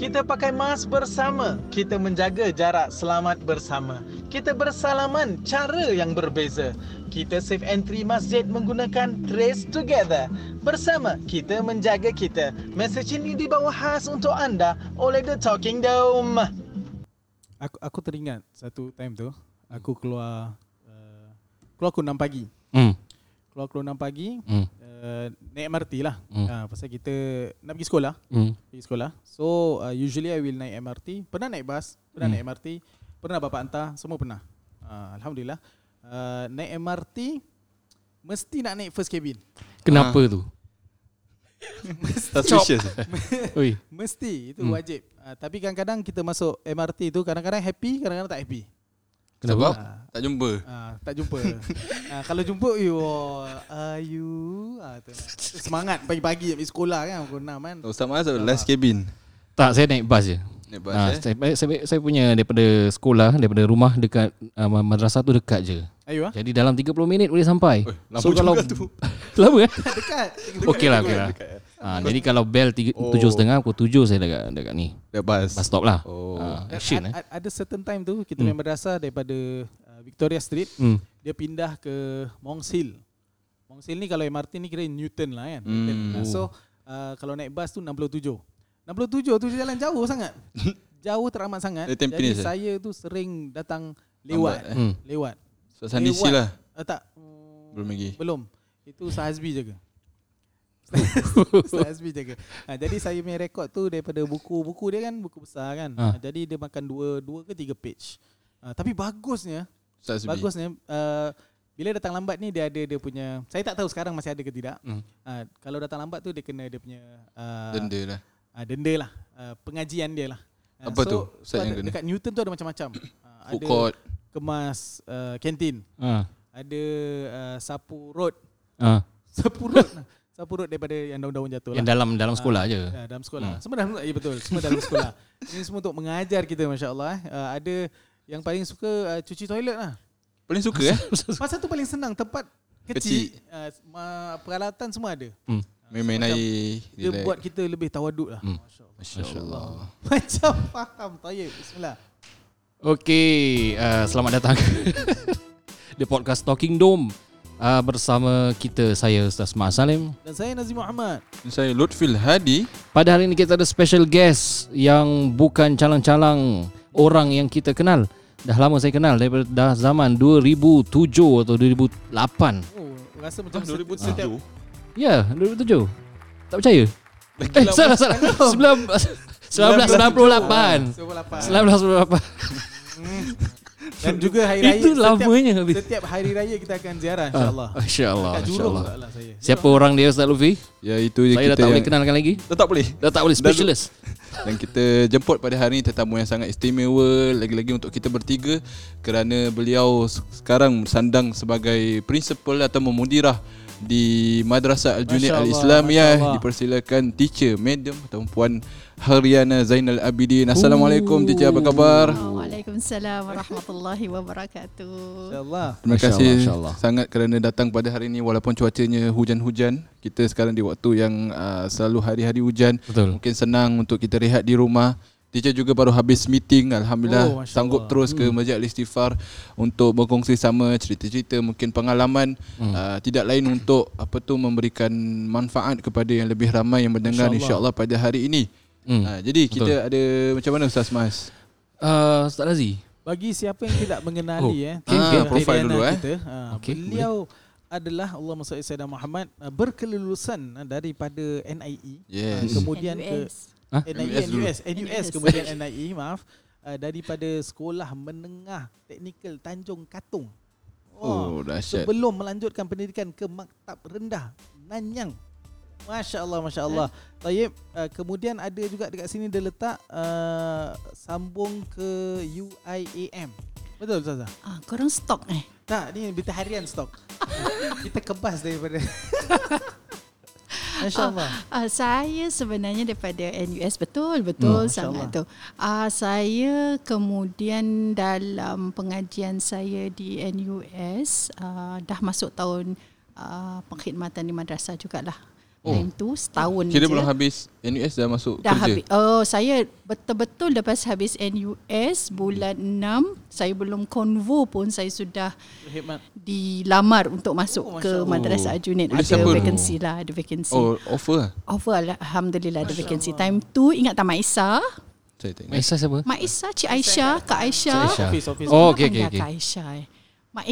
Kita pakai mask bersama. Kita menjaga jarak selamat bersama. Kita bersalaman cara yang berbeza. Kita safe entry masjid menggunakan Trace Together. Bersama kita menjaga kita. Mesej ini dibawa khas untuk anda oleh The Talking Dome. Aku aku teringat satu time tu aku keluar uh, keluar aku 6 pagi. Hmm. Keluar keluar 6 pagi Hmm. Uh, naik MRT lah. Hmm. Uh, pasal kita nak pergi sekolah, Hmm. pergi sekolah. So uh, usually I will naik MRT. Pernah naik bas, pernah Hmm. naik MRT, pernah bapak hantar, semua pernah. Uh, alhamdulillah. Uh, naik MRT mesti nak naik first cabin. Kenapa tu? Suspicious. Oi. Mesti itu Hmm. wajib. Uh, tapi kadang-kadang kita masuk MRT tu kadang-kadang happy, kadang-kadang tak happy. Sebab Ah. tak jumpa. Ah, tak jumpa. ah, kalau jumpa you are you ah, tu. semangat pagi-pagi nak pergi sekolah kan pukul 6 kan. Ustaz Mas last cabin. Tak, saya naik bas je. Naik bas Ah, eh. saya, saya, saya punya daripada sekolah, daripada rumah dekat uh, madrasah tu dekat je. Ayo ah. Jadi dalam 30 minit boleh sampai. Oi, lama juga tu. lama eh? Dekat. Okey lah, okey Ah, jadi kalau bell tiga- Oh. tujuh setengah, pukul tujuh saya dekat, dekat ni. Naik bas. Bus stop lah. Oh. Dan action eh. ad- ad- ada certain time tu kita main madrasah daripada uh, Victoria Street Hmm. dia pindah ke Monks Hill. Monks Hill ni kalau MRT ni kira Newton lah kan. Hmm. Newton. So uh, kalau naik bas tu 67. 67 tu jalan jauh sangat. jauh teramat sangat. Jadi eh? saya tu sering datang lewat. Lambat, eh? Hmm. Lewat. DC Lewat. lah. Uh, tak. Hmm, Belum lagi. Belum. Itu Sahazbi jaga. Sahazbi jaga. Ha, jadi saya punya rekod tu daripada buku-buku dia kan buku besar kan. Ha. Ha. jadi dia makan dua dua ke tiga page. Ha, tapi bagusnya, Ustaz bagusnya uh, bila datang lambat ni dia ada dia punya saya tak tahu sekarang masih ada ke tidak. Hmm. Ha, kalau datang lambat tu dia kena dia punya uh, Denda lah. uh, denda lah. Uh, pengajian dia lah. Ha, Apa tu? So, Ustaz yang ada, kena? dekat Newton tu ada macam-macam. Uh, Food ada court. kemas uh, kantin. Ah. Ada uh, sapu road Ah. Sepurut Sepurut daripada yang daun-daun jatuh Yang lah dalam dalam sekolah je. ya, Dalam sekolah Semua dalam ya, betul Semua dalam sekolah Ini semua untuk mengajar kita Masya Allah eh. uh, Ada yang paling suka uh, cuci toilet lah Paling suka eh. Pasal tu paling senang Tempat kecil, uh, ma- Peralatan semua ada Hmm. Main-main Macam air. Dia relax. buat kita lebih tawaduk lah Hmm. Masya Allah Masya Allah. Macam faham Tayyip Bismillah Okey, uh, selamat datang di podcast Talking Dome. Uh, bersama kita saya Ustaz Mak Salim. Dan saya Nazim Muhammad Saya Lutfil Hadi. Pada hari ini kita ada special guest yang bukan calang-calang orang yang kita kenal. Dah lama saya kenal daripada dah zaman 2007 atau 2008. Oh rasa macam Ah, setiap 2007. Ya, 2007. Tak percaya? Lagi Eh, salah salah. 1998. 1998. Dan juga hari raya Itu setiap- lamanya habis. Setiap hari raya kita akan ziarah insyaAllah Ah, InsyaAllah. InsyaAllah. tak lah saya Siapa orang dia Ustaz Lufi? Ya itu je Saya dah kita tak boleh kenalkan lagi. Dah tak boleh. Dah tak boleh Dah- specialist. Dan kita jemput pada hari ini tetamu yang sangat istimewa lagi-lagi untuk kita bertiga kerana beliau se- sekarang sandang sebagai principal atau memudirah di Madrasah Allah, Al-Islamiyah dipersilakan teacher madam atau puan Haryana Zainal Abidin. Assalamualaikum teacher apa khabar? Waalaikumsalam warahmatullahi wabarakatuh. InsyaAllah Terima kasih Allah, Masya Allah. sangat kerana datang pada hari ini walaupun cuacanya hujan-hujan. Kita sekarang di waktu yang uh, selalu hari-hari hujan. Betul. Mungkin senang untuk kita rehat di rumah. Teacher juga baru habis meeting Alhamdulillah Oh, Sanggup Allah. terus ke Masjid Al-Istighfar Untuk berkongsi sama cerita-cerita Mungkin pengalaman Hmm. uh, Tidak lain untuk Apa tu memberikan manfaat Kepada yang lebih ramai Yang mendengar insyaAllah pada hari ini Hmm. uh, Jadi kita ada Macam mana Ustaz Mas? Uh, Ustaz Razi. Bagi siapa yang tidak mengenali Oh. eh Okay, okay. profile Haryana dulu, eh. kita, ha, Okay, Beliau adalah Allah Masya Sayyidina Muhammad uh, berkelulusan uh, daripada NIE Yes. kemudian ke NUS. Hah? NIE NUS. NUS NUS NUS. kemudian NIE maaf uh, daripada sekolah menengah teknikal Tanjung Katung. Oh dahsyat sebelum melanjutkan pendidikan ke maktab rendah Nanyang. Masya Allah, Masya Allah. Tayyib, uh, kemudian ada juga dekat sini dia letak uh, sambung ke UIAM. Betul Ustazah? Ah, korang stok eh. Tak, ni berita harian stok. Kita kebas daripada Masya Allah. Ah, saya sebenarnya daripada NUS betul betul Hmm, sangat tu. Ah, saya kemudian dalam pengajian saya di NUS ah, dah masuk tahun ah, pengkhidmatan di madrasah jugalah. Oh. Time tu setahun Kira je. belum habis NUS dah masuk Dah kerja. habis. Oh, saya betul-betul lepas habis NUS bulan 6, saya belum konvo pun saya sudah Hemat. dilamar untuk masuk Oh, ke. Madrasah Aljunied. Boleh Ada siapa vacancy lah, ada vacancy. Oh, offer lah. Offer lah, alhamdulillah ada vacancy. Time tu ingat tak Mak Isa? Saya tengok. Maisa siapa? Mak Isa, Cik Aisyah, Kak Aisyah. Aisyah. Office, office. Oh, okey okey okey. Kak Aisyah eh. Mak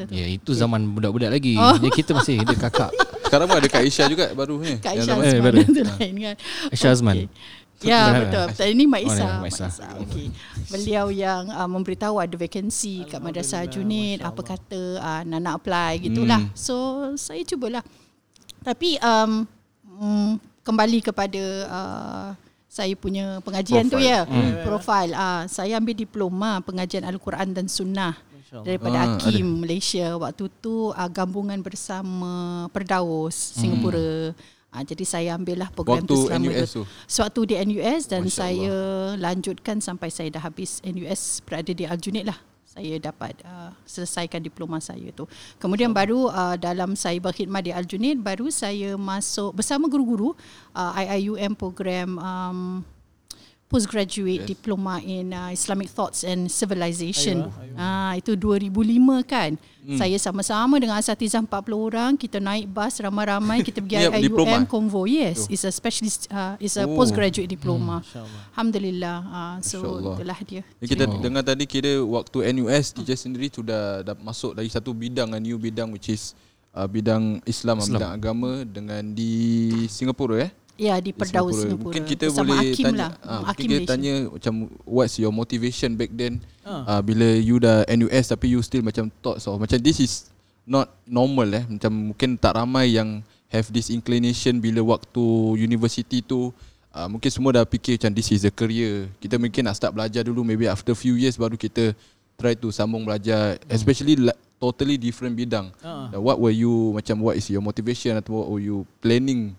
tu tu. Ya, itu zaman budak-budak lagi. Oh. Ya, kita masih ada kakak. Sekarang pun ada Kak Aisyah juga baru ni. Kak Aisyah dalam- Eh, Azman baru. tu lain kan. Aisyah Azman. Okey. Ya betul betul. Ini Mak Oh, Isa. ya, Mak Mak Isa. Isa. Okey. Beliau yang uh, memberitahu ada vacancy kat Madrasah Junid. Apa kata uh, Nana apply gitulah. Hmm. So saya cubalah. Tapi um, mm, kembali kepada uh, saya punya pengajian tu Profile. ya. Profil. Uh, saya ambil diploma pengajian Al-Quran dan Sunnah daripada Ah, Akim Malaysia waktu tu uh, gabungan bersama Perdaus Singapura. Ah, jadi saya ambil lah program Waktu tu selama NUS tu? Sewaktu di NUS dan Masya saya lanjutkan sampai saya dah habis NUS berada di Aljunied lah. Saya dapat uh, selesaikan diploma saya tu. Kemudian baru uh, dalam saya berkhidmat di Aljunied baru saya masuk bersama guru-guru uh, IIUM program um, postgraduate yes. diploma in uh, Islamic Thoughts and Civilization. Ah itu 2005 kan. Hmm. Saya sama-sama dengan asatizah 40 orang, kita naik bas ramai-ramai kita pergi Ya, diploma? IIUM convo. Yes, it's a specialist uh, it's a Oh. postgraduate diploma. InsyaAllah. Alhamdulillah. Uh, so InsyaAllah. itulah dia. Yang kita dengar tadi kira waktu NUS teacher sendiri sudah dah masuk lagi satu bidang a new bidang which is uh, bidang Islam, Islam, bidang agama dengan di Singapura eh. Ya di Di Perdaus Singapura. Mungkin kita Bersama boleh Hakim tanya lah. ah, Hmm, mungkin Hakim kita Malaysia. tanya macam what's your motivation back then Ah. uh, bila you dah NUS tapi you still macam thoughts of macam this is not normal eh macam mungkin tak ramai yang have this inclination bila waktu university tu uh, mungkin semua dah fikir macam this is a career kita mungkin nak start belajar dulu maybe after few years baru kita try to sambung belajar especially like, totally different bidang uh, what were you macam what is your motivation atau what were you planning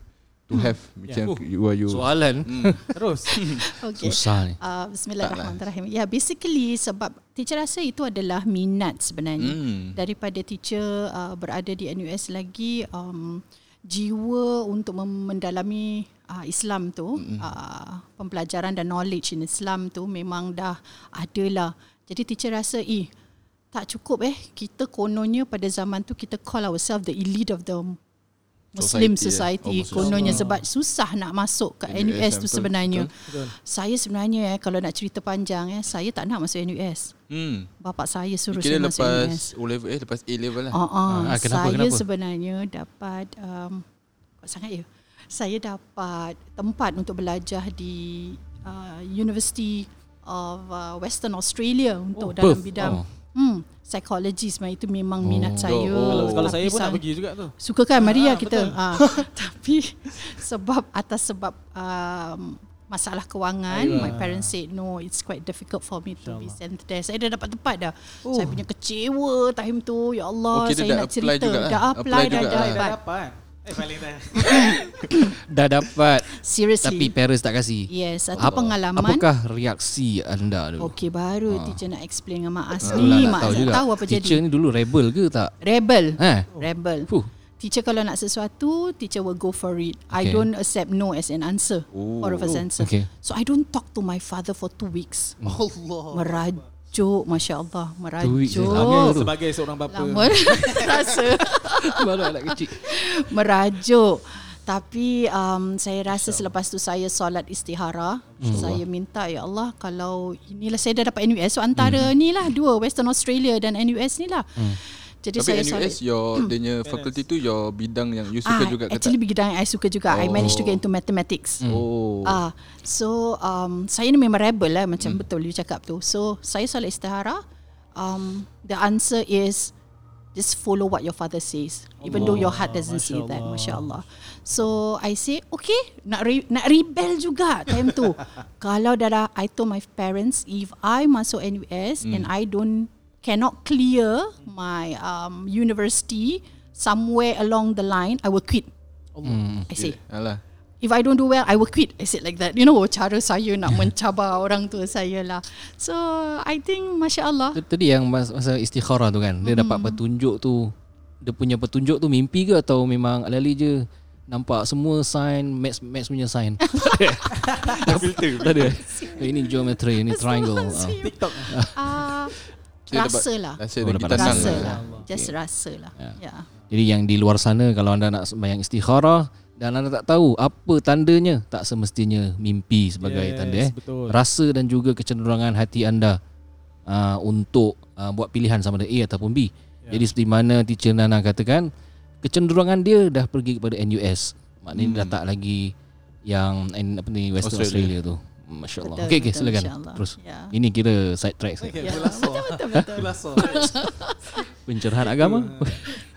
to have macam Yeah. you were you Soalan Hmm. Terus. Okay. susah ni. Uh, Bismillahirrahmanirrahim. Ya, basically sebab teacher rasa itu adalah minat sebenarnya. Hmm. Daripada teacher uh, berada di NUS lagi um, jiwa untuk mendalami uh, Islam tu, uh, pembelajaran dan knowledge in Islam tu memang dah ada lah. Jadi teacher rasa eh tak cukup eh kita kononnya pada zaman tu kita call ourselves the elite of the Muslim Society, eh. society, Oh, kononnya sebab susah nak masuk ke NUS, NUS tu betul, sebenarnya. Betul. Saya sebenarnya eh kalau nak cerita panjang eh saya tak nak masuk NUS. Hmm. Bapa saya suruh Kira saya masuk NUS. lepas O level eh lepas A level lah. Ah, ah, Ah, kenapa, saya kenapa? sebenarnya dapat um, kuat sangat ya. Saya dapat tempat untuk belajar di uh, University of uh, Western Australia untuk Oh, dalam Perth. bidang Oh. Hmm psychology sebenarnya itu memang minat saya. Oh. Kalau, saya pun nak pergi juga tu. Suka kan mari Ah, lah kita. betul. Ha, tapi sebab atas sebab um, masalah kewangan, Ayuh. my parents said no, it's quite difficult for me to be sent there. Saya dah dapat tempat dah. Saya punya kecewa time tu. Ya Allah, Oh, kira saya dah nak apply cerita. juga lah. Dah apply, Apply dah juga lah. Dah dapat. Eh dah. Dapat Seriously. tapi parents tak kasih. yes, satu Apa- pengalaman. Apakah reaksi anda dulu? Okey, baru teacher nak explain dengan Mak Asli. nak Mak tahu juga. tahu apa Teacher jadi. ni dulu rebel ke tak? Rebel. Eh? Rebel. Fuh. Teacher kalau nak sesuatu, teacher will go for it. I Okay. don't accept no as an answer Oh. or as an answer. Okay. So I don't talk to my father for two weeks. Allah. Merajuk, masya Allah, merajuk. Lama. Sebagai seorang bapa. Lama rasa Baru anak kecil. merajuk. Tapi um, saya rasa selepas tu saya solat istihara. Hmm. Saya minta ya Allah kalau inilah saya dah dapat NUS. So antara Hmm. ni lah dua Western Australia dan NUS ni lah. Jadi Tapi saya NUS solat. your dia punya faculty tu your bidang yang you suka Ah, juga ke actually tak? bidang yang I suka juga. I managed to get into mathematics. Oh. Ah, so um, saya ni memang rebel lah macam Hmm. betul you cakap tu. So saya solat istihara. Um, the answer is just follow what your father says, even though your heart doesn't say that. Masya Allah. So I say okay, nak re- nak rebel juga time tu. Kalau dah dah, I told my parents if I masuk NUS and I don't cannot clear my um, university somewhere along the line, I will quit. I say. Alah. If I don't do well, I will quit. I said like that. You know, cara saya nak mencabar orang tua saya lah. So, I think, Masya Allah. Tadi yang mas- masa istikharah tu kan Dia dapat petunjuk tu Dia punya petunjuk tu mimpi ke Atau memang alali je nampak semua sign max max punya sign. tak filter. Tak ada. Eh, Ini geometry, ini triangle. Ah. TikTok. Ah, Kita dapat- rasa lah. Rasa Oh, dapat tenang Rasa lah. lah. Just rasa lah. Ya. Jadi yang di luar sana kalau anda nak sembahyang istikharah dan anda tak tahu apa tandanya, tak semestinya mimpi sebagai Yes, tanda eh. betul. Rasa dan juga kecenderungan hati anda uh, untuk uh, buat pilihan sama ada A ataupun B. Ya. Jadi seperti mana teacher Nana katakan, kecenderungan dia dah pergi kepada NUS. Maknanya hmm. dah tak lagi yang apa ni Western Australia, Australia. tu. Masya Allah. Betul, Okey okey betul, silakan. Terus. Ya. Ini kira side track saya. Ya, betul betul betul. Pencerahan agama.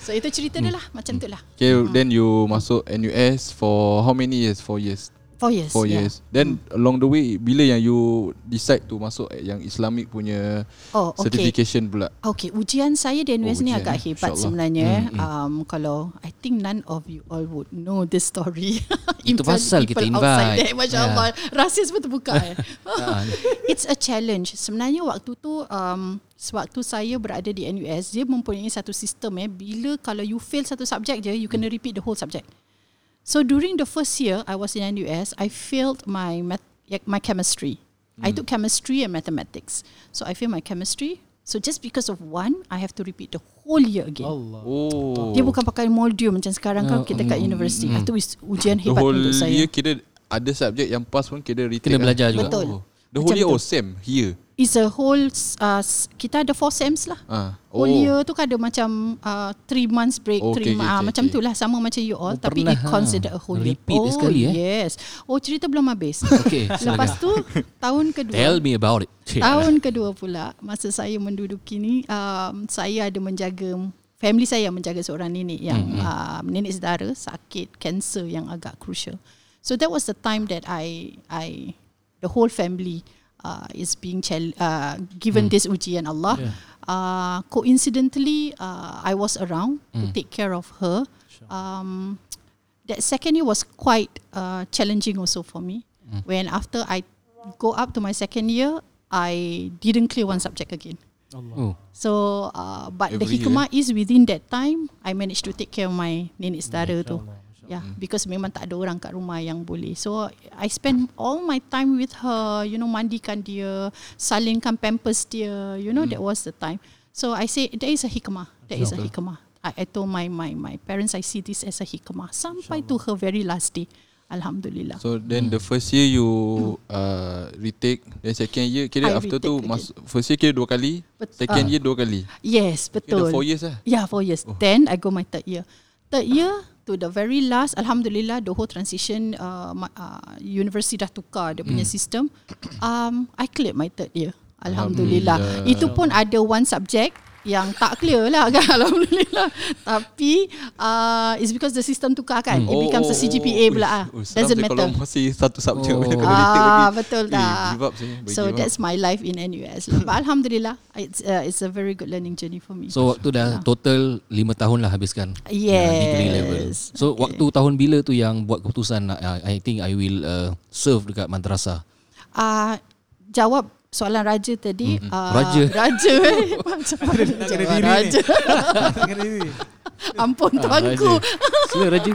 So itu cerita dia lah macam tu lah. Okay, then you masuk NUS for how many years? Four years. Four years. Four yeah. years. Then along the way, bila yang you decide to masuk yang Islamic punya Oh, okay. certification pula? Okay, ujian saya di NUS Oh, ni agak eh. hebat sebenarnya. Um, kalau I think none of you all would know this story. Itu pasal kita people outside invite. There, Masya Ya. Allah, rahsia semua terbuka. eh. Ah, It's a challenge. Sebenarnya waktu tu um, sewaktu saya berada di NUS, dia mempunyai satu sistem eh bila kalau you fail satu subjek je, you kena repeat the whole subject. So during the first year I was in NUS, I failed my math, my chemistry. I took chemistry and mathematics. So I failed my chemistry. So just because of one, I have to repeat the whole year again. Allah. Oh. Dia bukan pakai modul macam sekarang kan kita kat universiti. Itu is ujian The hebat whole untuk saya. year kira ada subjek yang pass pun kira retake Kena lah. belajar juga. Betul. Oh. The whole Macam year oh same here. It's a whole uh, kita ada four sems lah. Ah. Whole year tu kan ada macam uh, three months break, Oh, three okay, okay, okay, ah, okay, macam okay. tu lah sama macam you all. Oh, tapi pernah, it ha. consider a whole year. Oh, sekali, eh? Yes. Oh cerita belum habis. Okey, Lepas tu tahun kedua. Tell me about it. Tahun kedua pula masa saya menduduki ni um, saya ada menjaga family saya yang menjaga seorang nenek yang mm-hmm. uh, nenek saudara sakit kanser yang agak crucial. So that was the time that I I the whole family uh, is being chal- uh, given mm. this ujian Allah. Yeah. Uh, coincidentally uh, I was around mm. to take care of her. Um, that second year was quite uh, challenging also for me. Mm. When after I go up to my second year, I didn't clear one subject again. Oh. So, uh, but the Every hikmah is within that time, I managed to take care of my nenek saudara tu. Yeah, because memang tak ada orang kat rumah yang boleh. So, I spend all my time with her, you know, mandikan dia, salingkan pampers dia, you know, that was the time. So, I say, there is a hikmah. There is a hikmah. I, I told my, my, my parents, I see this as a hikmah. Sampai to her very last day. Alhamdulillah. So then the first year you uh, retake Then second year Kira I after tu mas, First year kira dua kali Bet- Second ah. year dua kali yes, Kira betul. four years lah Yeah, four years. Oh. Then I go my third year. Third year to the very last, Alhamdulillah, the whole transition, uh, ma- uh, university dah tukar dia punya system. Um, I cleared my third year. Alhamdulillah. Alhamdulillah. Itu pun ada one subject yang tak clear lah kan Alhamdulillah Tapi uh, It's because the system tukar kan It becomes a CGPA pula ah. oh, seram Doesn't matter Kalau masih satu subjek Oh. oh. kena lagi Ah, betul Eh, tak? give up saya bagi So give up. that's my life in NUS lah. But Alhamdulillah It's uh, it's a very good learning journey for me So waktu dah total 5 tahun lah habiskan uh, degree level. Yes So okay. waktu tahun bila tu yang buat keputusan nak uh, I think I will uh, serve dekat madrasah. uh, jawab soalan raja tadi mm-hmm. uh, Raja. raja eh macam mana raja ampun Ah, tuanku. Sila Raja.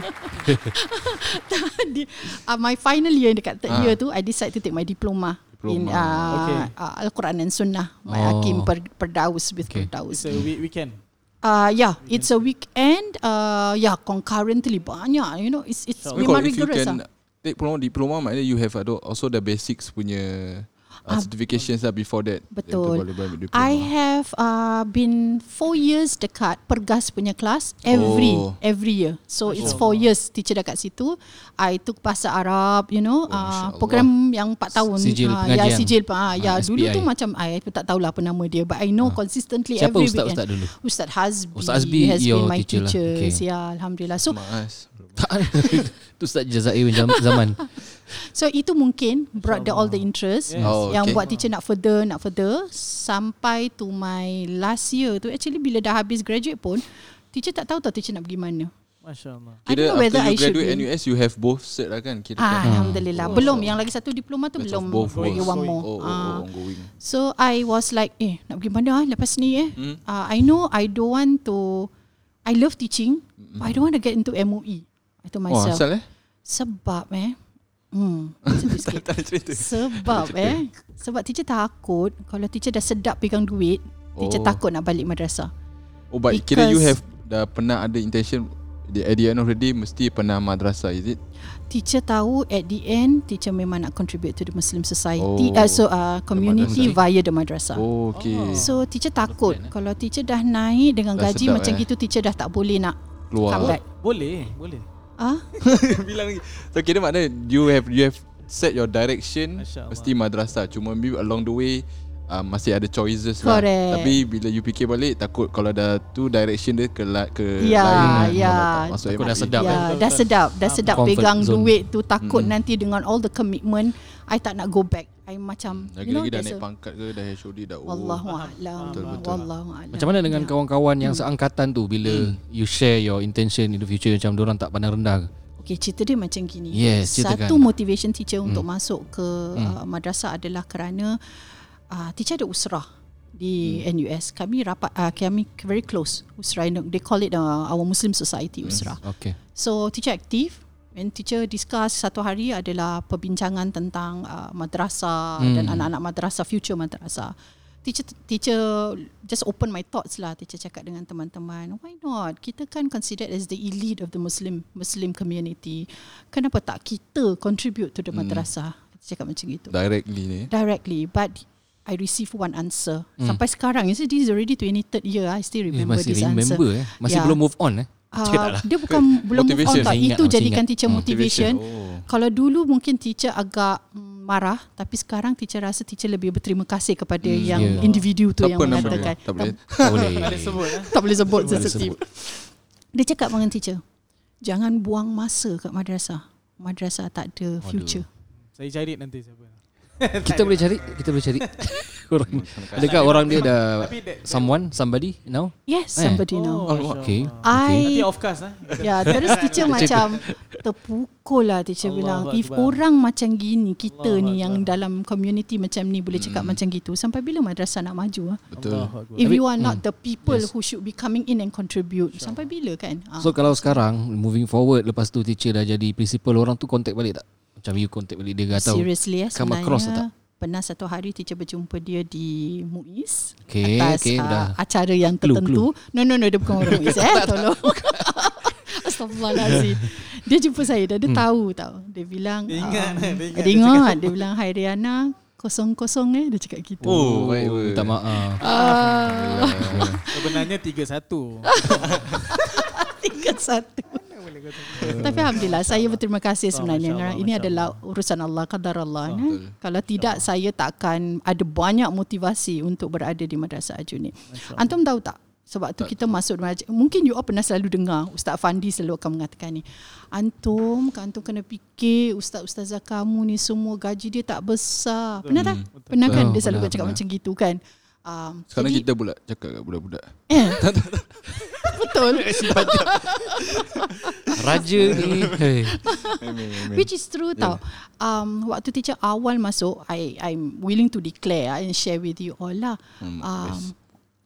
Uh, my final year dekat third Ah. year tu I decide to take my diploma, in uh, Okay. uh, Al-Quran dan Sunnah my Oh. Hakim per, Perdaus with Okay. Perdaus It's a week, weekend. uh, yeah it's a weekend uh, yeah concurrently banyak you know it's it's Tapi memang kalau if you rigorous can lah Take diploma, diploma maknanya you have also the basics punya uh, certifications lah before that Betul. I have uh, been four years dekat Pergas punya kelas every Oh. every year. So it's four years teacher dekat situ. I took bahasa Arab, you know, Masya uh, program yang 4 tahun. Sijil Ah, ya sijil ah, ya Ah, dulu SPI. tu macam I pun tak tahulah apa nama dia but I know consistently Siapa every ustaz-ustaz weekend. dulu? Ustaz Hazbi, Ustaz Hazbi has been my teacher lah. teacher. Okay. Ya, alhamdulillah. So Tak Tu Ustaz Jazair zaman. So itu mungkin brought the, all the interest Yes. Oh, yang okay. buat teacher nak further nak further sampai to my last year tu actually bila dah habis graduate pun teacher tak tahu tau teacher nak pergi mana. Masya Allah. I don't Kira after I you should graduate be. NUS You have both cert lah kan Kira Ah, kan Alhamdulillah. Belum yang lagi satu diploma tu belum both lagi one more. Oh, oh, Ah. oh, ongoing So I was like eh nak pergi mana ah lepas ni eh. Hmm. Uh, I know I don't want to I love teaching but I don't want to get into MOE. I told Oh myself asal eh sebab eh Hmm. Tak ada cerita Sebab eh Sebab teacher takut Kalau teacher dah sedap pegang duit Teacher Oh. takut nak balik madrasah Oh but kira you Because- have Dah pernah ada intention the- At the end of the day Mesti pernah madrasah is it Teacher tahu At the end Teacher memang nak contribute To the Muslim society Oh. uh, So uh, community madrasah. Via the madrasah Oh okay So teacher takut eh? Kalau teacher dah naik Dengan Dah gaji sedap, macam eh. gitu Teacher dah tak boleh nak Keluar Come back Boleh, boleh. Ah, Bilang lagi. So kira maknanya You have You have set your direction. Mesti madrasah. Cuma maybe along the way uh, Masih ada choices lah Correct. Tapi bila you fikir balik Takut kalau dah tu direction dia Ke, la- ke Ya, lain ya. kalau tak masuk Takut dah sedap, ya, eh? dah sedap, dah sedap Comfort pegang zone. duit tu takut Mm-mm. nanti dengan all the commitment I tak nak go back. I macam you know Lagi-lagi dah naik a- pangkat ke Dah HOD dah oh. Wallahu a'lam. Betul, betul. Wallahu a'lam. Macam mana dengan Ya. kawan-kawan yang seangkatan tu bila you share your intention in the future macam orang tak pandang rendah ke? Okay, cerita dia macam gini. Yes, Satu ceritakan. motivation teacher untuk masuk ke uh, madrasah adalah kerana uh, teacher ada usrah di NUS. Kami rapat uh, kami very close usrah. They call it uh, our Muslim society usrah. Okay. So teacher aktif and teacher discuss satu hari adalah perbincangan tentang uh, madrasah Hmm. dan anak-anak madrasah future madrasah. Teacher teacher just open my thoughts lah. Teacher cakap dengan teman-teman, why not? Kita kan considered as the elite of the Muslim Muslim community. Kenapa tak kita contribute to the Hmm. madrasah? Teacher cakap macam gitu. Directly ni Directly, but I receive one answer. Sampai sekarang, you see this is already 23rd year. I still remember masih this answer. remember eh. Masih Ya. belum move on eh. Uh, dia bukan belum move on Motivation. tak. Masih Itu masih jadikan ingat. teacher Hmm. motivation. Oh. Kalau dulu mungkin teacher agak mm, marah tapi sekarang teacher rasa teacher lebih berterima kasih kepada Hmm, yang yeah. individu tu Siapa yang mengatakan Tak boleh Tak boleh. Tak boleh sebut eh. tak boleh sebut Tak boleh sensitif. Dia cakap dengan teacher, jangan buang masa kat madrasah. Madrasah tak ada future. Saya cari nanti siapa. Kita boleh cari, kita boleh cari. orang Adakah orang dia dah Tapi someone, somebody now? Yes, Eh. somebody know. Masya Okay. Allah. Nanti I off cast eh. Ya, terus teacher macam terpukul lah teacher Allahu bilang. If orang macam gini, kita Allahu ni yang dalam community macam ni boleh cakap macam gitu. Sampai bila madrasah nak maju? ah? Betul. If Tapi- you are not hmm. the people Yes. who should be coming in and contribute, sampai bila kan? Ah. So kalau sekarang moving forward lepas tu teacher dah jadi principal orang tu contact balik tak? Macam you contact balik dia kata. Seriously eh come across tak? pernah satu hari teacher berjumpa dia di MUIS Okay, atas okay, uh, dah. acara yang Clue, tertentu. No no no dia bukan orang MUIS eh tolong. Astagfirullahalazim. Dia jumpa saya dah dia Hmm. tahu tau. Dia bilang Dia ingat, um, dia ingat. Dia ingat dia bilang hai Riana kosong-kosong eh dia cakap gitu. Oh baik Oh, minta maaf. Ah, Sebenarnya 3-1. tiga satu. Tapi alhamdulillah saya berterima kasih sebenarnya. Masya Allah, Ini Masya adalah urusan Allah qadar Allah. Betul. Kalau tidak saya takkan ada banyak motivasi untuk berada di Madrasah Ajuni. Antum tahu tak? Sebab tu kita masuk. Mungkin you all pernah selalu dengar Ustaz Fandi selalu akan mengatakan ni. Antum, antum kena fikir ustaz-ustazah kamu ni semua gaji dia tak besar. Pernah tak? Pernah kan dia selalu pernah, cakap pernah. macam gitu kan? Um, Sekarang jadi, kita pula cakap kat budak-budak eh, betul. Raja ni. Hey. Which is true tau. Um, waktu teacher awal masuk, I I'm willing to declare and share with you all lah. Hmm, Um,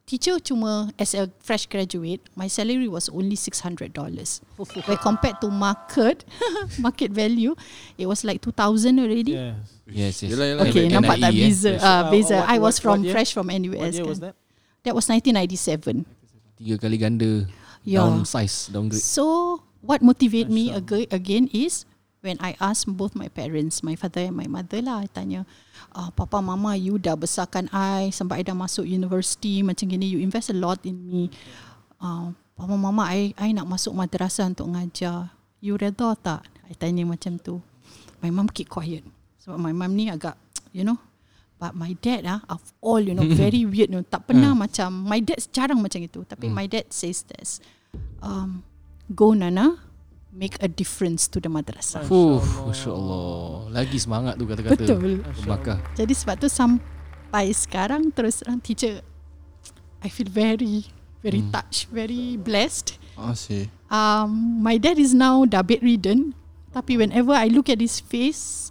teacher cuma as a fresh graduate, my salary was only six hundred dollars. Where compared to market market value, it was like two thousand already. Yes. Yes, yes. Yelah, yelah. Okay, NIE, nampak tak beza? Yes. Uh, Uh, beza. what- I was what- from what fresh from What NUS year kan. was that? That was 1997. Tiga kali ganda. Yeah. Down size, downgrade. So what motivate me aga- again is when I ask both my parents, my father and my mother lah, I tanya, uh, Papa, Mama, you dah besarkan I sampai I dah masuk university macam gini, you invest a lot in me. Uh, Papa, Mama, I, I nak masuk madrasah untuk ngajar. You redha tak? I tanya macam tu. My mom keep quiet. Sebab my mom ni agak, you know, But my dad ah of all you know very weird you know, tak pernah macam my dad jarang macam itu tapi my dad says this um, go Nana make a difference to the madrasah. Fuh, Masya Allah. Lagi semangat tu kata-kata. Betul. Bakar. Jadi sebab tu sampai sekarang terus terang teacher I feel very very Hmm. touched, very blessed. Asyik Um, my dad is now dah bedridden tapi whenever I look at his face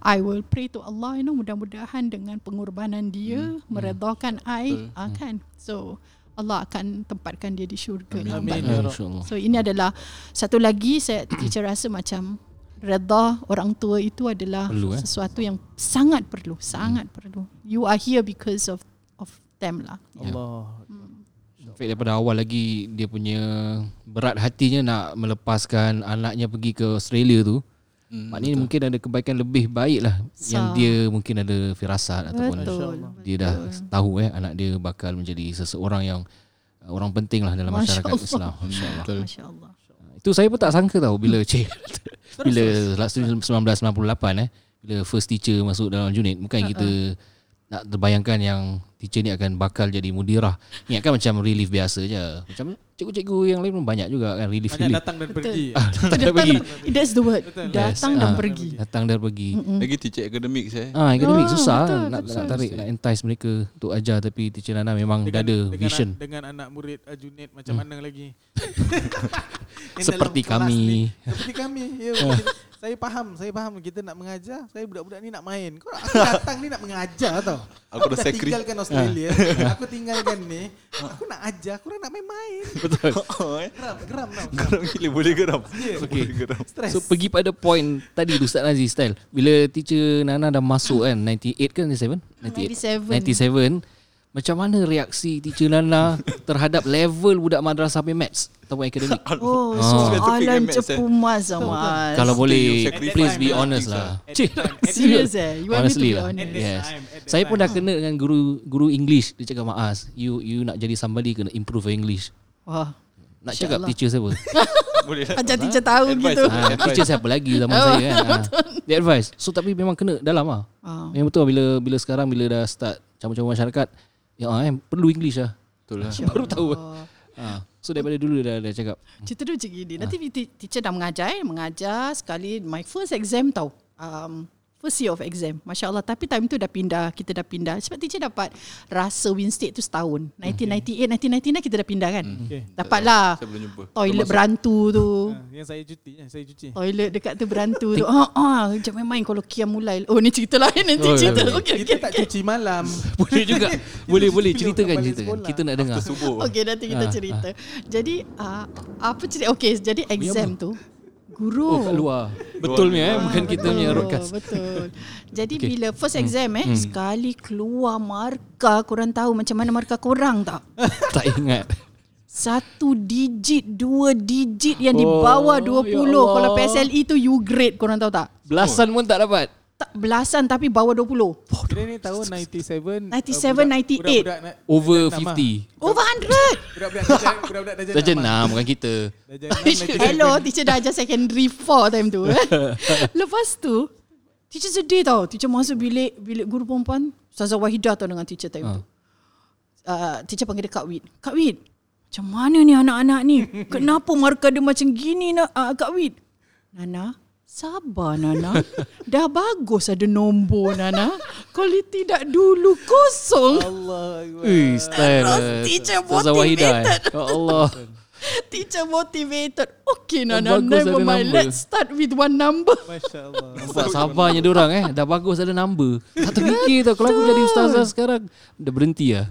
I will pray to Allah you know mudah-mudahan dengan pengorbanan dia Hmm. meredakan I Betul. uh, kan so Allah akan tempatkan dia di syurga. Amin. Lambat. Ya. So ini adalah satu lagi saya teacher rasa macam redha orang tua itu adalah Perlu, eh? sesuatu yang sangat perlu, sangat perlu. You are here because of of them lah. Allah. In fact, daripada awal lagi dia punya berat hatinya nak melepaskan anaknya pergi ke Australia tu. Hmm, Maknanya mungkin ada kebaikan lebih baik lah yang Sa- dia mungkin ada firasat ataupun Betul. dia dah tahu eh anak dia bakal menjadi seseorang yang uh, orang penting lah dalam Masya masyarakat Allah. Islam. InsyaAllah. Betul. Masya-Allah. Itu saya pun tak sangka tahu bila cik bila 1998 eh bila first teacher masuk dalam unit bukan kita nak terbayangkan yang teacher ni akan bakal jadi mudirah. Ingatkan macam relief biasa je. Macam cikgu-cikgu yang lain pun banyak juga kan relief Banyak relief. datang dan pergi. Datang pergi. That's the word. Betul. Datang Yes. dan Ah. pergi. Datang dan pergi. Lagi teacher akademik saya. Ah, akademik Ah, susah betul, nak, betul. nak tarik nak entice mereka untuk ajar tapi teacher Nana memang dah ada dengan, vision an- dengan anak murid uh, Junid macam Hmm. mana lagi? Seperti dalam kelas kami. ni, seperti kami. Ya, saya faham, saya faham kita nak mengajar, saya budak-budak ni nak main. Kau aku datang ni nak mengajar tau. Aku Aku dah sakri- tinggalkan Australia, aku tinggalkan ni. Aku nak ajar, aku nak main-main. Betul. Oh, eh. Geram, geram tau. Geram gila boleh geram. Ya. Okey. Boleh geram. Stress. So pergi pada point tadi Ustaz Nazi style. Bila teacher Nana dah masuk kan 98 kan 97? 97. 97. Macam mana reaksi teacher Nana terhadap level budak madrasah punya maths ataupun akademik? Oh, Ah. Scientific maths, eh. cepu mas Mas. Kalau boleh please be honest lah. Cik. Serious eh? You want Honestly me to be lah. honest? Yes. Saya pun dah kena dengan guru guru English dia cakap maas you you nak jadi somebody kena improve your English. Wah. Nak Insya cakap Allah. teacher siapa? Boleh lah. Macam teacher tahu Advice gitu. lah. ha, teacher siapa lagi zaman Oh, saya kan. Ha. Dia advice. So tapi memang kena dalam ah. Ah. Memang betul bila bila sekarang bila dah start campur-campur masyarakat ya eh, perlu English lah. Betul lah. Baru tahu. Ha. So daripada dulu dah dah cakap. Cerita dia macam gini. Nanti ti- teacher dah mengajar, eh, mengajar sekali my first exam tau. Um, first year of exam. Masya Allah. Tapi time tu dah pindah. Kita dah pindah. Sebab teacher dapat rasa Winstead tu setahun. 1998, 1999 kita dah pindah kan. Okay. Dapatlah Saya belum jumpa. toilet berantu tu. Ah, Yang saya cuti, yang saya cuci. Toilet dekat tu berantu tu. Ah, ah, jangan main kalau Kia mulai. Oh, ni cerita lain nanti Oh, cerita. ya, ya. Okey, Kita okey. tak cuci malam. Boleh juga. boleh boleh ceritakan sekolah. Kita nak dengar. Okey, nanti kita Ah, cerita. Jadi, uh, apa cerita? Okey, jadi exam tu. Guru. Oh kat luar. Betul ni eh bukan kita punya broadcast. Betul. Jadi okay. bila first exam eh, sekali keluar markah, korang tahu macam mana markah korang tak? tak ingat. Satu digit, dua digit yang di Oh, bawah ya 20. Allah. Kalau PSLE tu you grade, korang tahu tak? Belasan pun tak dapat. Tak belasan tapi bawah 20. Kira ni tahun 97. 97, 98. Budak-budak Over dah jenam 50. Over 100. ah. Budak-budak dah budak-budak dah jenam bukan kita. Dah jenam, 97. Hello, teacher dah ajar secondary 4 time tu. Eh. Lepas tu, teacher sedih tau. Teacher masuk bilik bilik guru perempuan. Ustazah Wahidah tau dengan teacher time Ah. tu. Uh, teacher panggil dia Kak Wid. Kak Wid, macam mana ni anak-anak ni? Kenapa markah dia macam gini nak uh, Kak Wid? Nana, sabar Nana. Dah bagus ada nombor Nana. Kalau tidak dulu kosong. Allah Akbar. Ui, style. Terus eh. teacher eh. motivated. Ya Allah. Teacher motivated. Okay Nana, bagus never mind. number. Let's start with one number. Masya Allah. Nampak sabarnya dia orang eh. Dah bagus ada number. Tak terfikir tau kalau aku jadi ustazah sekarang dah berhenti lah.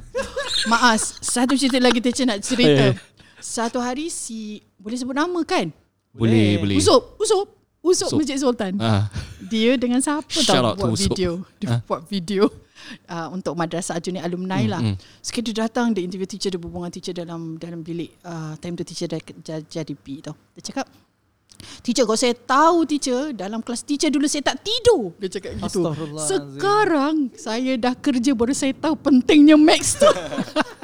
Maaf, satu cerita lagi teacher nak cerita. Eh. Satu hari si boleh sebut nama kan? Boleh, boleh. Usup, Usup, Usup Usup. Masjid Sultan. Ah. Dia dengan siapa out to buat video. Dia buat video uh, untuk madrasah Aljunied alumni lah. mm. Sekali dia datang dia interview teacher dia berbual dengan teacher dalam dalam bilik uh, time tu teacher dah jadi P tau. Dia cakap Teacher kalau saya tahu teacher Dalam kelas teacher dulu saya tak tidur Dia cakap gitu. Sekarang Saya dah kerja Baru saya tahu pentingnya max tu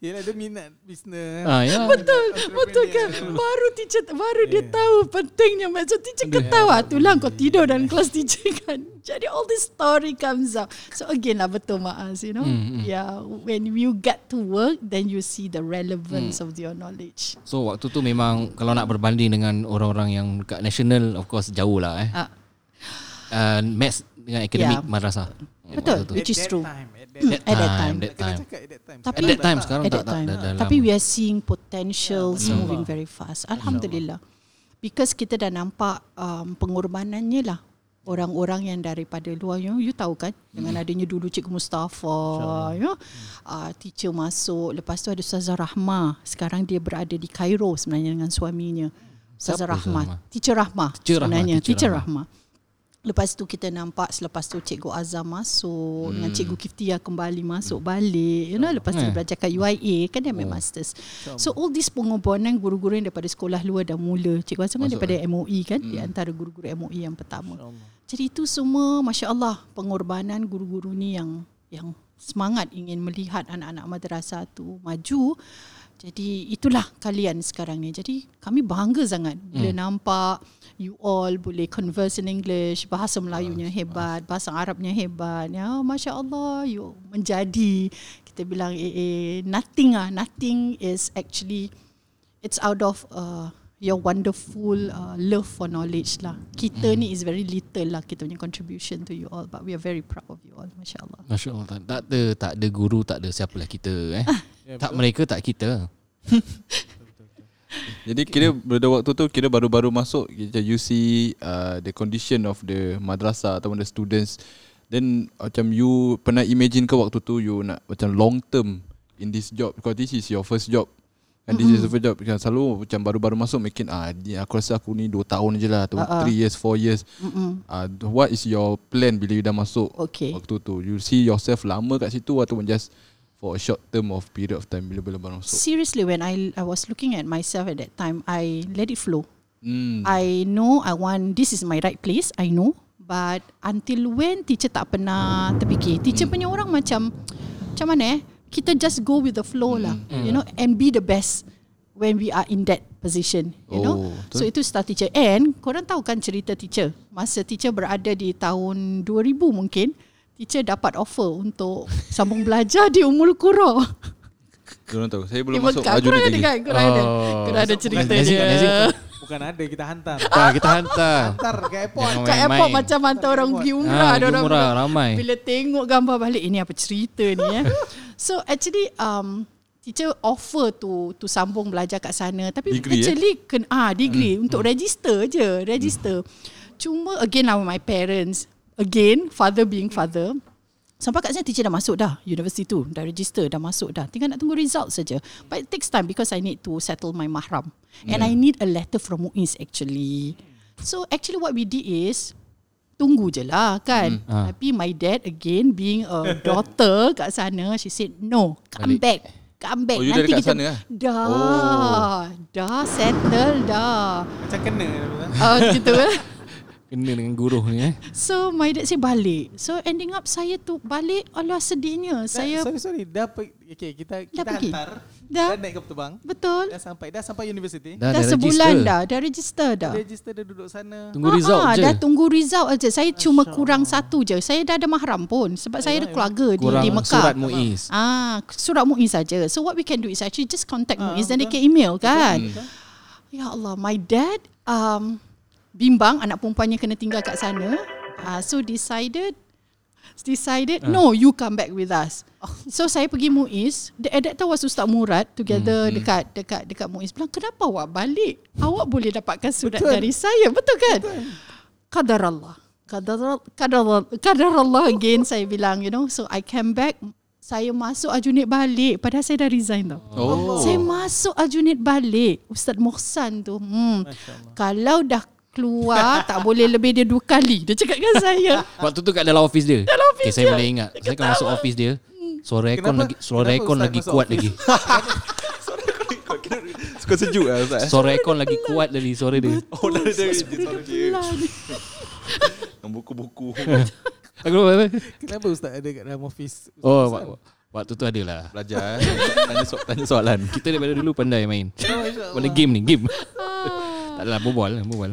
Yelah dia minat bisnes. Ah, ya. Betul Betul kan Baru teacher Baru dia tahu Pentingnya So teacher ketawa Itulah kau tidur dalam kelas teacher kan Jadi all this story comes out So again lah Betul Maaz You know Hmm, Yeah When you get to work Then you see the relevance Hmm. Of your knowledge So waktu tu memang kalau nak berbanding dengan orang-orang yang dekat national of course jauh lah eh. Ah, Uh, maths dengan akademik Yeah. madrasah. Betul. Tu. Which is true. time, at that At that time. That Kena time. at that time. Tapi- At that time sekarang at tak that tak time. dah, dah Tapi we are seeing potentials moving very fast. Alhamdulillah. Because kita dah nampak um, pengorbanannya lah orang-orang yang daripada luar you, you tahu kan dengan adanya dulu Cikgu Mustafa ya uh, teacher masuk lepas tu ada Ustazah Rahma sekarang dia berada di Cairo sebenarnya dengan suaminya Ustazah Rahma Rahma? teacher Rahma Teacher Rahma, sebenarnya teacher teacher Rahma. Rahma Lepas tu kita nampak selepas tu Cikgu Azam masuk hmm. dengan Cikgu Kiftia kembali masuk balik you know lepas tu dia Eh. belajar kat UIA kan dia ambil Oh. masters. So all this pengorbanan guru-guru yang daripada sekolah luar dah mula. Cikgu Azam kan Masuk, daripada MOE kan di antara guru-guru MOE yang pertama. Jadi itu semua masya-Allah pengorbanan guru-guru ni yang yang semangat ingin melihat anak-anak madrasah tu maju jadi itulah kalian sekarang ni. Jadi kami bangga sangat bila hmm. nampak you all boleh converse in English, bahasa Melayunya hebat, bahasa Arabnya hebat. Ya, Masya Allah, you menjadi kita bilang eh, eh nothing ah, nothing is actually it's out of uh, your wonderful uh, love for knowledge lah. Kita ni is very little lah kita punya contribution to you all, but we are very proud of you all. Masya Allah. Masya Allah tak, tak ada tak ada guru tak ada siapalah kita eh. tak mereka tak kita. Jadi kira pada waktu tu kira baru-baru masuk kita you see uh, the condition of the madrasah ataupun the students then macam you pernah imagine ke waktu tu you nak macam long term in this job because this is your first job and this is the first job kan selalu macam baru-baru masuk makin ah aku rasa aku ni 2 tahun je lah atau Ah, ah. 3 years 4 years uh, what is your plan bila you dah masuk Okay. waktu tu you see yourself lama kat situ ataupun just for a short term of period of time bila bila baru masuk Seriously, when I I was looking at myself at that time, I let it flow. hmm. I know I want this is my right place. I know, but until when teacher tak pernah terfikir. Teacher punya orang macam macam mana eh? Kita just go with the flow lah, you know, and be the best when we are in that position, you know. Oh, betul. So itu style teacher. And korang tahu kan cerita teacher. Masa teacher berada di tahun 2000 mungkin, teacher dapat offer untuk sambung belajar di Umul Qura. Korang tahu Saya belum Eh, masuk baju ada lagi kan? Korang ada. Oh. Korang ada cerita dia. Nazim, Bukan ada kita hantar. Tak kita hantar. Hantar ke airport. Kat main-main. airport macam hantar orang pergi umrah. Ah, ada orang umrah, ramai. Bila tengok gambar balik, ini apa cerita ni eh. so actually, um, teacher offer to to sambung belajar kat sana. Tapi Degree, eh? actually, ken, ah, degree untuk register je. Register. Cuma again lah my parents. Again, father being father. Sampai kat sana teacher dah masuk dah University tu Dah register Dah masuk dah Tinggal nak tunggu result saja. But it takes time Because I need to settle my mahram And I need a letter from MUIS actually So actually what we did is Tunggu je lah kan Ah. Tapi my dad again Being a daughter kat sana She said no Come Balik. back Come back Oh, you dah dekat sana lah? Dah Oh. Dah settle dah Macam kena. uh, Gitu eh Kena dengan guru ni eh. So my dad say balik So ending up saya tu balik Alah sedihnya Saya Saya sorry sorry dah pergi okay, kita kita pergi. hantar Dah. dah naik kapal terbang Betul dah sampai dah sampai universiti Dah, Dah, dah sebulan register. dah Dah register dah register dah duduk sana Tunggu result Ah, je. Dah tunggu result aja. Saya cuma kurang satu je. Saya dah ada mahram pun sebab saya ada keluarga di, Kurang di Mekah. surat Muiz. Ah, surat Muiz saja. So what we can do is actually just contact Ah, Muiz dan dia email kan. Ya Allah, my dad um bimbang anak perempuannya kena tinggal kat sana. Ah, so decided decided no you come back with us. So saya pergi Muiz. The at that time was Ustaz Murad together Hmm, dekat dekat dekat Muiz bilang kenapa awak balik? Awak boleh dapatkan surat Betul. dari saya. Betul kan? Qadar Allah. Qadar qadar qadar Allah again saya bilang you know. So I came back saya masuk Aljunied balik padahal saya dah resign tau. Oh. Saya masuk Aljunied balik. Ustaz Mohsan tu. Hmm. Kalau dah keluar tak boleh lebih dia dua kali. Dia cakap dengan saya. Waktu tu kat dalam office dia. Dalam office okay, saya dia. boleh ingat. Saya kan masuk office dia. Suara aircon lagi suara aircon lagi kuat office? lagi. Suka sejuk lah Ustaz? Suara aircon lagi kuat dari suara dia. Oh ada suara dia. Dengan buku-buku Aku apa? kenapa ustaz ada kat dalam office Ustaz Oh, waktu tu adalah. Belajar eh? tanya, so, tanya soalan Kita daripada dulu pandai main. Pada game ni, game. Ah. tak adalah berbual, berbual.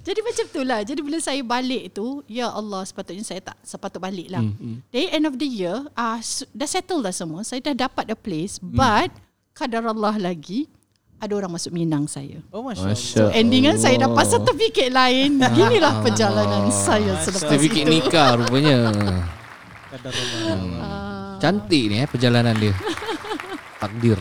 Jadi macam tu lah. Jadi bila saya balik tu, ya Allah sepatutnya saya tak sepatut balik lah. Hmm, hmm. Dari end of the year, uh, dah settle dah semua. Saya dah dapat a place. Hmm. But, kadar Allah lagi, ada orang masuk minang saya. Oh Masya Masya Allah Endingan saya dapat sertifikat lain. Inilah perjalanan Allah. saya selepas Sertifikat itu. nikah rupanya. Kadar Allah Ah, Cantik ni eh perjalanan dia. Takdir.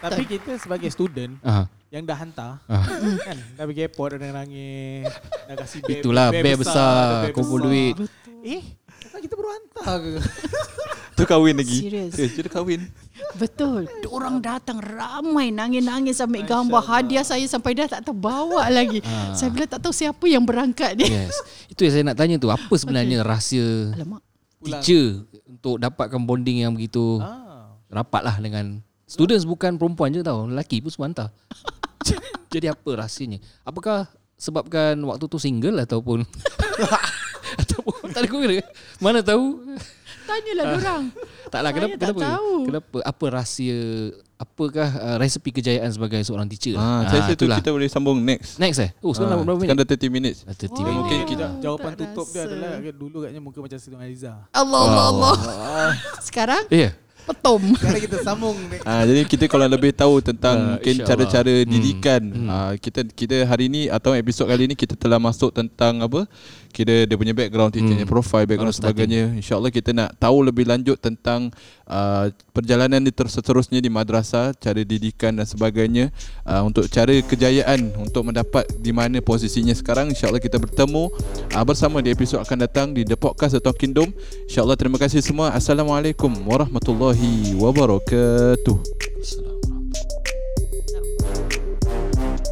Tapi kita sebagai student Ah. Yang dah hantar Ah. kan dah pergi airport dah nangis dah kasih bear Itulah bear besar, bear kumpul besar. duit. eh bukan kita baru hantar ke Tu kahwin lagi. Serius. Eh, dia dah kahwin. Betul. Orang datang ramai nangis-nangis ambil gambar hadiah saya sampai dah tak tahu bawa lagi. Ah. Saya bila tak tahu siapa yang berangkat ni. Yes. Itu yang saya nak tanya tu. Apa sebenarnya rahsia Alamak. teacher untuk dapatkan bonding yang begitu ah rapat lah dengan students bukan perempuan je tau. Lelaki pun semua hantar. Jadi apa rahsianya? Apakah sebabkan waktu tu single ataupun ataupun tak ada kira. Mana tahu? Tanyalah orang. Taklah Saya kenapa tak kenapa? tahu. Kenapa? Apa rahsia apakah uh, resepi kejayaan sebagai seorang teacher? Ah, saya rasa tu kita boleh sambung next. Next eh? Oh, sekarang Ah, dah berapa sekarang minit? dah 30 minutes. Dah 30 Oh. minit. Mungkin kita jawapan tak tutup dia rasa. adalah dulu katnya muka macam Siti Nurhaliza Allah Allah Allah. Sekarang Ya. Yeah. Petom. sekarang kita sambung Ah, jadi kita kalau lebih tahu tentang Ah, mungkin insyaAllah. cara-cara Hmm. didikan Hmm. ah, kita kita hari ni atau episod kali ni kita telah masuk tentang apa kira dia punya background teacher Hmm. profile background Baru sebagainya. Insyaallah kita nak tahu lebih lanjut tentang ah, perjalanan dia ter- seterusnya di madrasah cara didikan dan sebagainya Ah, untuk cara kejayaan untuk mendapat di mana posisinya sekarang. Insyaallah kita bertemu ah, bersama di episod akan datang di The Podcast The Talking Dome insyaallah terima kasih semua. Assalamualaikum warahmatullahi wabarakatuh. Assalamualaikum.